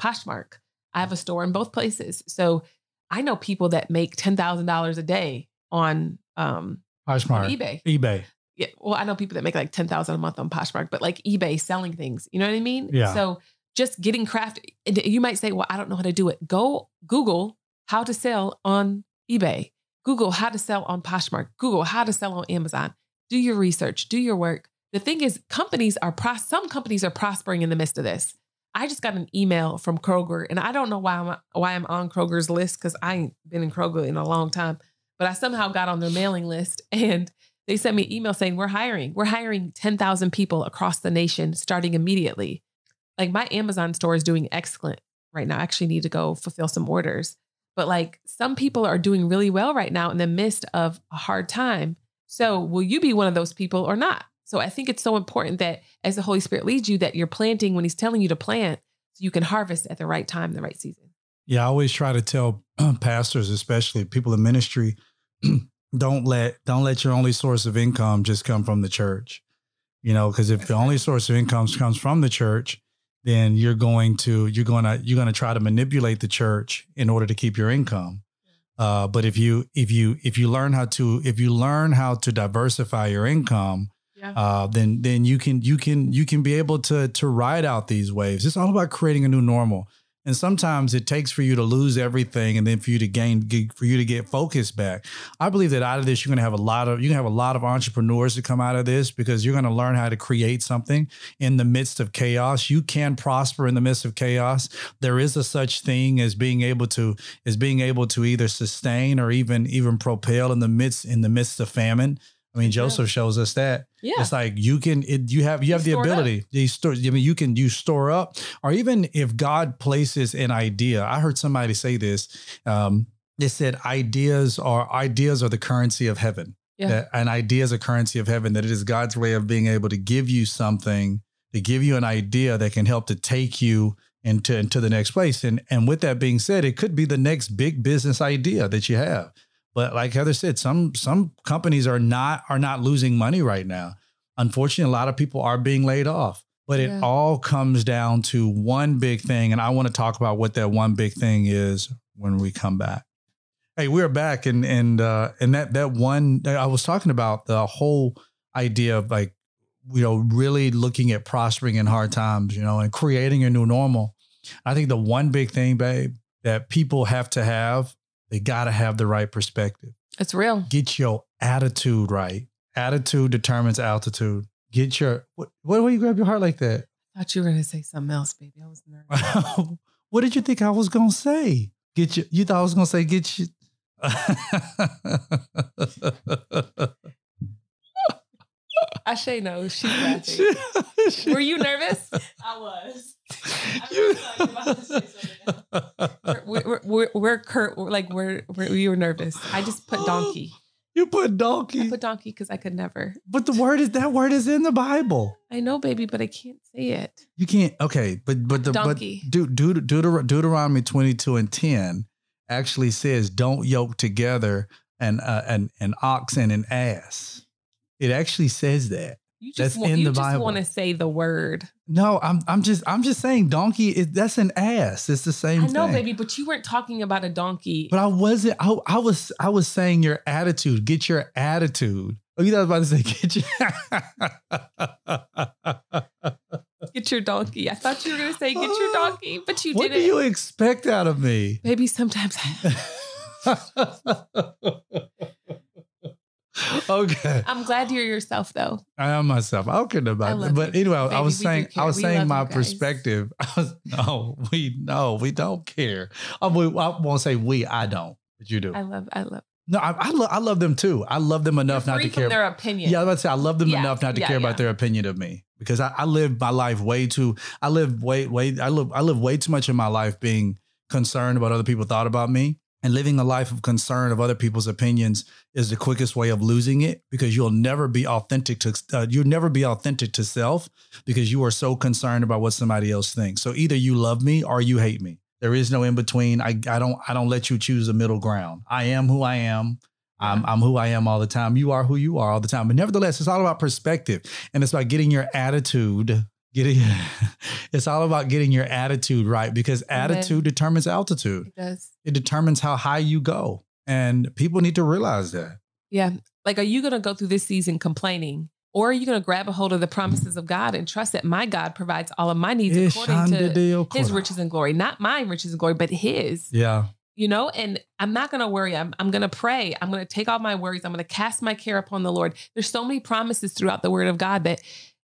Poshmark. I have a store in both places. So I know people that make $10,000 a day on, um, on Poshmark. eBay. eBay. Yeah, well, I know people that make like 10,000 a month on Poshmark, but like eBay selling things, you know what I mean? Yeah. So just getting craft. You might say, well, I don't know how to do it. Go Google how to sell on eBay. Google how to sell on Poshmark. Google how to sell on Amazon. Do your research, do your work. The thing is, companies are, pros- some companies are prospering in the midst of this. I just got an email from Kroger, and I don't know why I'm why I'm on Kroger's list because I ain't been in Kroger in a long time. But I somehow got on their mailing list, and they sent me an email saying we're hiring. We're hiring ten thousand people across the nation starting immediately. Like my Amazon store is doing excellent right now. I actually need to go fulfill some orders. But like some people are doing really well right now in the midst of a hard time. So will you be one of those people or not? So I think it's so important that as the Holy Spirit leads you, that you're planting when He's telling you to plant, so you can harvest at the right time, the right season. Yeah, I always try to tell pastors, especially people in ministry, don't let don't let your only source of income just come from the church. You know, because if the only source of income comes from the church, then you're going to you're going to you're going to try to manipulate the church in order to keep your income. Uh, but if you if you if you learn how to if you learn how to diversify your income, Yeah. uh, then then you can you can you can be able to to ride out these waves. It's all about creating a new normal. And sometimes it takes for you to lose everything, and then for you to gain, for you to get focused back. I believe that out of this, you're going to have a lot of, you can have a lot of entrepreneurs to come out of this because you're going to learn how to create something in the midst of chaos. You can prosper in the midst of chaos. There is a such thing as being able to, as being able to either sustain or even even propel in the midst in the midst of famine. I mean, Joseph shows us that. Yeah. It's like you can it, you have you have the ability. You store I mean you can you store up or even if God places an idea. I heard somebody say this. Um they said ideas are ideas are the currency of heaven. Yeah. That an idea is a currency of heaven that it is God's way of being able to give you something to give you an idea that can help to take you into into the next place. And and with that being said, it could be the next big business idea that you have. But like Heather said, some some companies are not are not losing money right now. Unfortunately, a lot of people are being laid off. But it Yeah. all comes down to one big thing, and I want to talk about what that one big thing is when we come back. Hey, we're back, and and uh, and that that one I was talking about the whole idea of like you know really looking at prospering in hard times, you know, and creating a new normal. I think the one big thing, babe, that people have to have, they got to have the right perspective. It's real. Get your attitude right. Attitude determines altitude. Get your what? What? Why you grab your heart like that? I thought you were gonna say something else, baby. I was nervous. what did you think I was gonna say? Get your. You thought I was gonna say get you. Ashay knows. She's laughing. Were you nervous? I was. You- I'm about to say something. We're we're like we're, we're we were nervous. I just put donkey. You put donkey. I put donkey because I could never. but the word is that word is in the Bible. I know, baby, but I can't say it. You can't. Okay, but but the Donkey. but Deut- Deut- Deuter- Deuteronomy twenty two and ten actually says don't yoke together an uh, an an ox and an ass. It actually says that. You just want, you just want to say the word. No, I'm I'm just I'm just saying donkey is that's an ass. It's the same I know, thing. baby, but you weren't talking about a donkey. But I wasn't. I, I was. I was saying your attitude. Get your attitude. Oh, you thought I was about to say get your. Get your donkey. I thought you were gonna say get your donkey, but you what didn't. What do you expect out of me? Maybe sometimes okay. I'm glad you're yourself though. I am myself. I don't care about it. But you. anyway, I was saying, I was We saying my perspective. I was, no, we no, we don't care. I, I won't say we. I don't, but you do. I love I love no, I, I, lo- I love them too. I love them enough not to care. their opinion. Yeah, I was about to say I love them Yeah, enough not to yeah, care yeah. about their opinion of me because I, I live my life way too. I live way way. I live I live way too much in my life being concerned about other people thought about me. And living a life of concern of other people's opinions is the quickest way of losing it because you'll never be authentic to uh, you'll never be authentic to self because you are so concerned about what somebody else thinks. So either you love me or you hate me. There is no in between. I, I don't I don't let you choose a middle ground. I am who I am. I'm, I'm who I am all the time. You are who you are all the time. But nevertheless, it's all about perspective and it's about getting your attitude. Getting it's all about getting your attitude right because attitude determines altitude. It does. It determines how high you go. And people need to realize that. Yeah. Like, are you going to go through this season complaining? Or are you going to grab a hold of the promises of God and trust that my God provides all of my needs eh, according to his riches and glory? Not my riches and glory, but his. Yeah. You know, and I'm not going to worry. I'm, I'm going to pray. I'm going to take all my worries. I'm going to cast my care upon the Lord. There's so many promises throughout the word of God that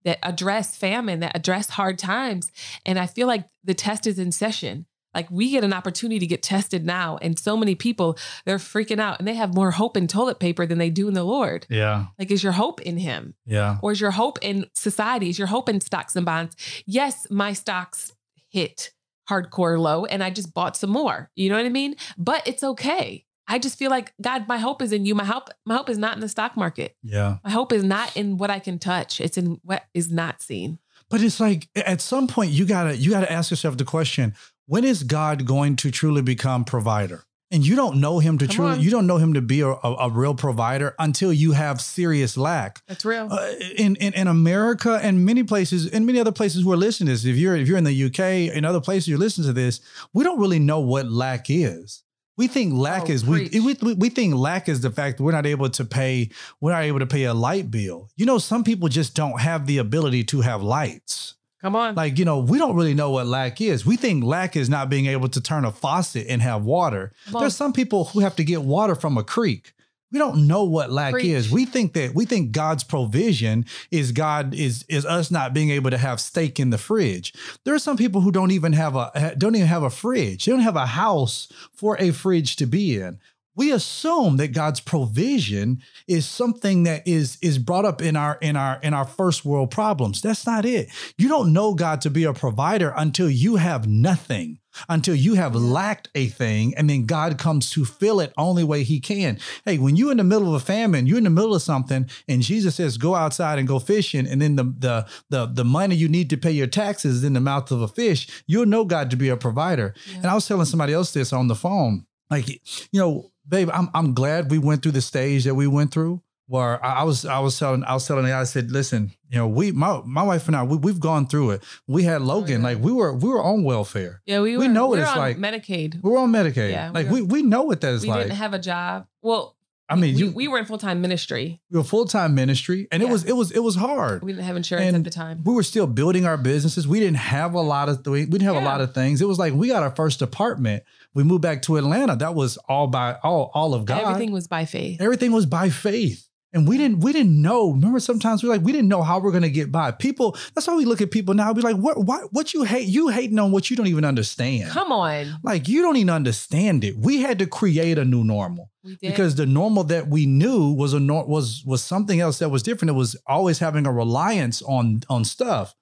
that address famine, that address hard times. And I feel like the test is in session. Like we get an opportunity to get tested now. And so many people, they're freaking out and they have more hope in toilet paper than they do in the Lord. Yeah. Like, is your hope in him? Yeah. Or is your hope in society? Is your hope in stocks and bonds? Yes, my stocks hit hardcore low and I just bought some more. You know what I mean? But it's okay. I just feel like God, my hope is in you. My hope, my hope is not in the stock market. Yeah. My hope is not in what I can touch. It's in what is not seen. But it's like at some point you gotta you gotta ask yourself the question: When is God going to truly become provider? And you don't know Him to Come truly on. you don't know Him to be a, a, a real provider until you have serious lack. That's real. Uh, in, in in America and many places and many other places who are listening to this, if you're if you're in the UK and other places you're listening to this, we don't really know what lack is. We think lack Oh, is we, we we think lack is the fact that we're not able to pay we're not able to pay a light bill. You know, some people just don't have the ability to have lights. Come on. Like, you know, we don't really know what lack is. We think lack is not being able to turn a faucet and have water. There's some people who have to get water from a creek. We don't know what lack Preach. is. We think that we think God's provision is God is is us not being able to have steak in the fridge. There are some people who don't even have a don't even have a fridge. They don't have a house for a fridge to be in. We assume that God's provision is something that is is brought up in our in our in our first world problems. That's not it. You don't know God to be a provider until you have nothing until you have lacked a thing and then God comes to fill it only way he can. Hey, when you're in the middle of a famine, you're in the middle of something and Jesus says go outside and go fishing and then the the the, the money you need to pay your taxes is in the mouth of a fish, you'll know God to be a provider. And I was telling somebody else this on the phone. Like, you know, babe, I'm I'm glad we went through the stage that we went through where I, I was I was telling I was telling the guy, I said, listen, you know, we my my wife and I we, we've gone through it. We had oh, Logan, yeah. like we were we were on welfare. yeah, we, we were, know what we were it's on like. Medicaid. We were on Medicaid. Yeah, we like were- we, we know what that is We like. We didn't have a job. Well, I mean, we, you we were in full time ministry. we were full time ministry, and it was it was it was hard. We didn't have insurance And at the time. We were still building our businesses. We didn't have a lot of we didn't have a lot of things. It was like we got our first apartment. We moved back to Atlanta. That was all by all all of God. Everything was by faith. Everything was by faith. And we didn't we didn't know. Remember, sometimes we're like, we didn't know how we're gonna get by. People, that's why we look at people now, be like, what what what you hate? You hating on what you don't even understand. Come on. Like you don't even understand it. We had to create a new normal because the normal that we knew was a nor- was was something else that was different. It was always having a reliance on on stuff.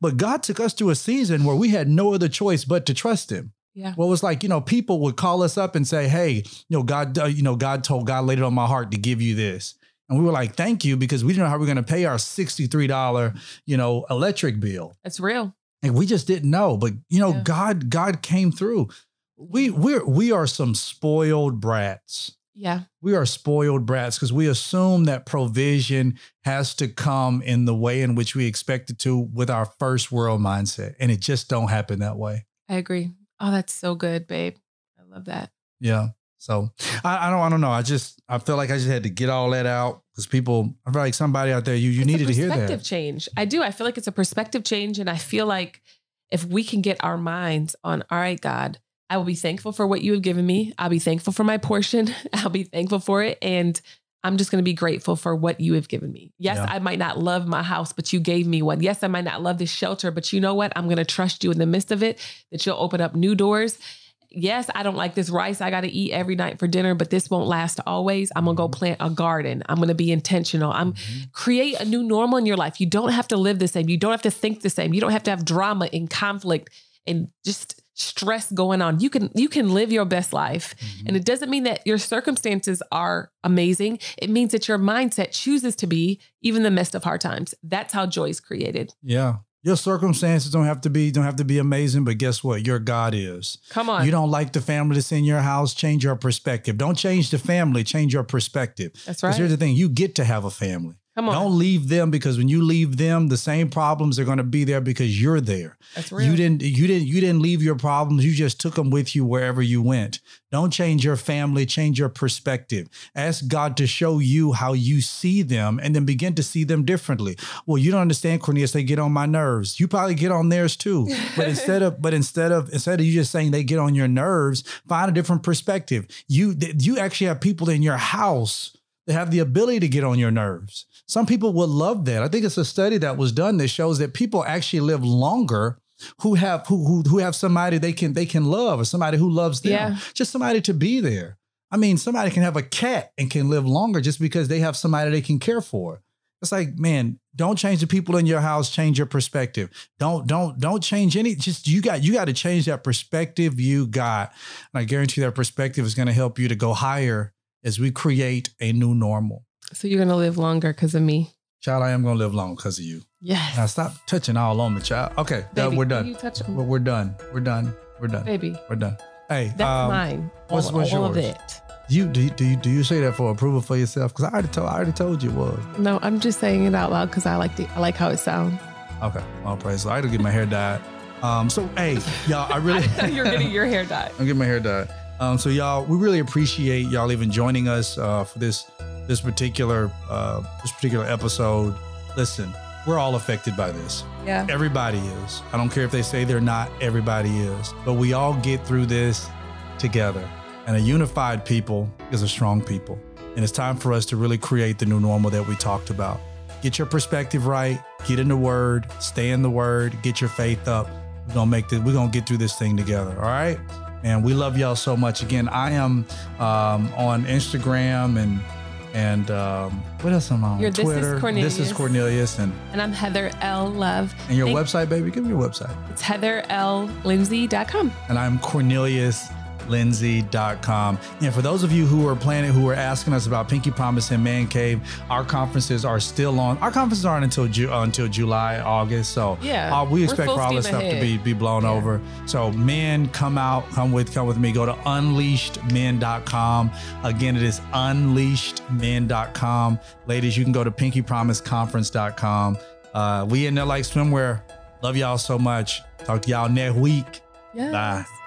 But God took us through a season where we had no other choice but to trust Him. Yeah. Well, it was like you know, people would call us up and say, "Hey, you know, God, uh, you know, God told God laid it on my heart to give you this," and we were like, "Thank you," because we didn't know how we are going to pay our sixty three dollar, you know, electric bill, It's real. and we just didn't know. But you know, Yeah. God, God came through. We we're we are some spoiled brats. Yeah. We are spoiled brats because we assume that provision has to come in the way in which we expect it to with our first world mindset, and it just don't happen that way. I agree. Oh, that's so good, babe. I love that. Yeah. So I, I don't I don't know. I just I feel like I just had to get all that out because people I feel like somebody out there you you It's needed to hear that perspective change. I do. I feel like it's a perspective change, and I feel like if we can get our minds on, all right, God, I will be thankful for what you have given me. I'll be thankful for my portion. I'll be thankful for it, and I'm just going to be grateful for what you have given me. Yes, Yeah. I might not love my house, but you gave me one. Yes, I might not love this shelter, but you know what? I'm going to trust you in the midst of it. That you'll open up new doors. Yes, I don't like this rice I got to eat every night for dinner, but this won't last always. I'm going to go mm-hmm. plant a garden. I'm going to be intentional. I'm mm-hmm. create a new normal in your life. You don't have to live the same. You don't have to think the same. You don't have to have drama and conflict and just stress going on. You can you can live your best life. Mm-hmm. And it doesn't mean that your circumstances are amazing. It means that your mindset chooses to be even the midst of hard times. That's how joy is created. Yeah. Your circumstances don't have to be don't have to be amazing, but guess what? Your God is. Come on. You don't like the family that's in your house, change your perspective. Don't change the family, change your perspective. That's Because right. here's the thing, you get to have a family. Come on. Don't leave them because when you leave them, the same problems are going to be there because you're there. That's real. You didn't you didn't you didn't leave your problems. You just took them with you wherever you went. Don't change your family, change your perspective. Ask God to show you how you see them and then begin to see them differently. Well, you don't understand, Cornelius, they get on my nerves. You probably get on theirs too. But instead of but instead of instead of you just saying they get on your nerves, find a different perspective. You you actually have people in your house that have the ability to get on your nerves. Some people would love that. I think it's a study that was done that shows that people actually live longer who have who who, who have somebody they can they can love or somebody who loves them. Yeah. Just somebody to be there. I mean, somebody can have a cat and can live longer just because they have somebody they can care for. It's like, man, don't change the people in your house, change your perspective. Don't don't don't change any just you got you got to change that perspective you got. And I guarantee that perspective is going to help you to go higher as we create a new normal. so you're gonna live longer because of me. Child, I am to live long because of you. Yes. Now stop touching all on me, child. Okay, Baby, we're done. You touch We're, we're done. We're done. We're done. baby. We're done. Hey, That's um, mine. what's- all, what's all of it. You do you, do you do you say that for approval for yourself? Because I already told I already told you it was. No, I'm just saying it out loud because I like the I like how it sounds. Okay, all praise. So I had to get my hair dyed. Um, so hey, y'all, I really You're getting your hair dyed. I'm getting my hair dyed. Um, so y'all, we really appreciate y'all even joining us uh, for this this particular uh, this particular episode. Listen, we're all affected by this. Yeah. Everybody is. I don't care if they say they're not. Everybody is. But we all get through this together. And a unified people is a strong people. And it's time for us to really create the new normal that we talked about. Get your perspective right. Get in the word. Stay in the word. Get your faith up. We're gonna make this. We're gonna get through this thing together. All right. And we love y'all so much. Again, I am um, on Instagram and and um, what else am I on? You're This Is Twitter. This is Cornelius. Cornelius and And I'm Heather L. Love. and your Thank- website, baby. Give me your website. It's heatherlindsay.com. and I'm CorneliusLindsay.com. And for those of you who are planning, who are asking us about Pinky Promise and Man Cave, our conferences are still on. Our conferences aren't until Ju- uh, until July, August. So Yeah, uh, we expect for all this stuff to be be blown Yeah. over. So men, come out, come with, come with me. Go to unleashedmen.com. Again, it is unleashedmen.com. Ladies, you can go to pinkypromiseconference.com. Uh, we in there like swimwear. Love y'all so much. Talk to y'all next week. Yes. Bye.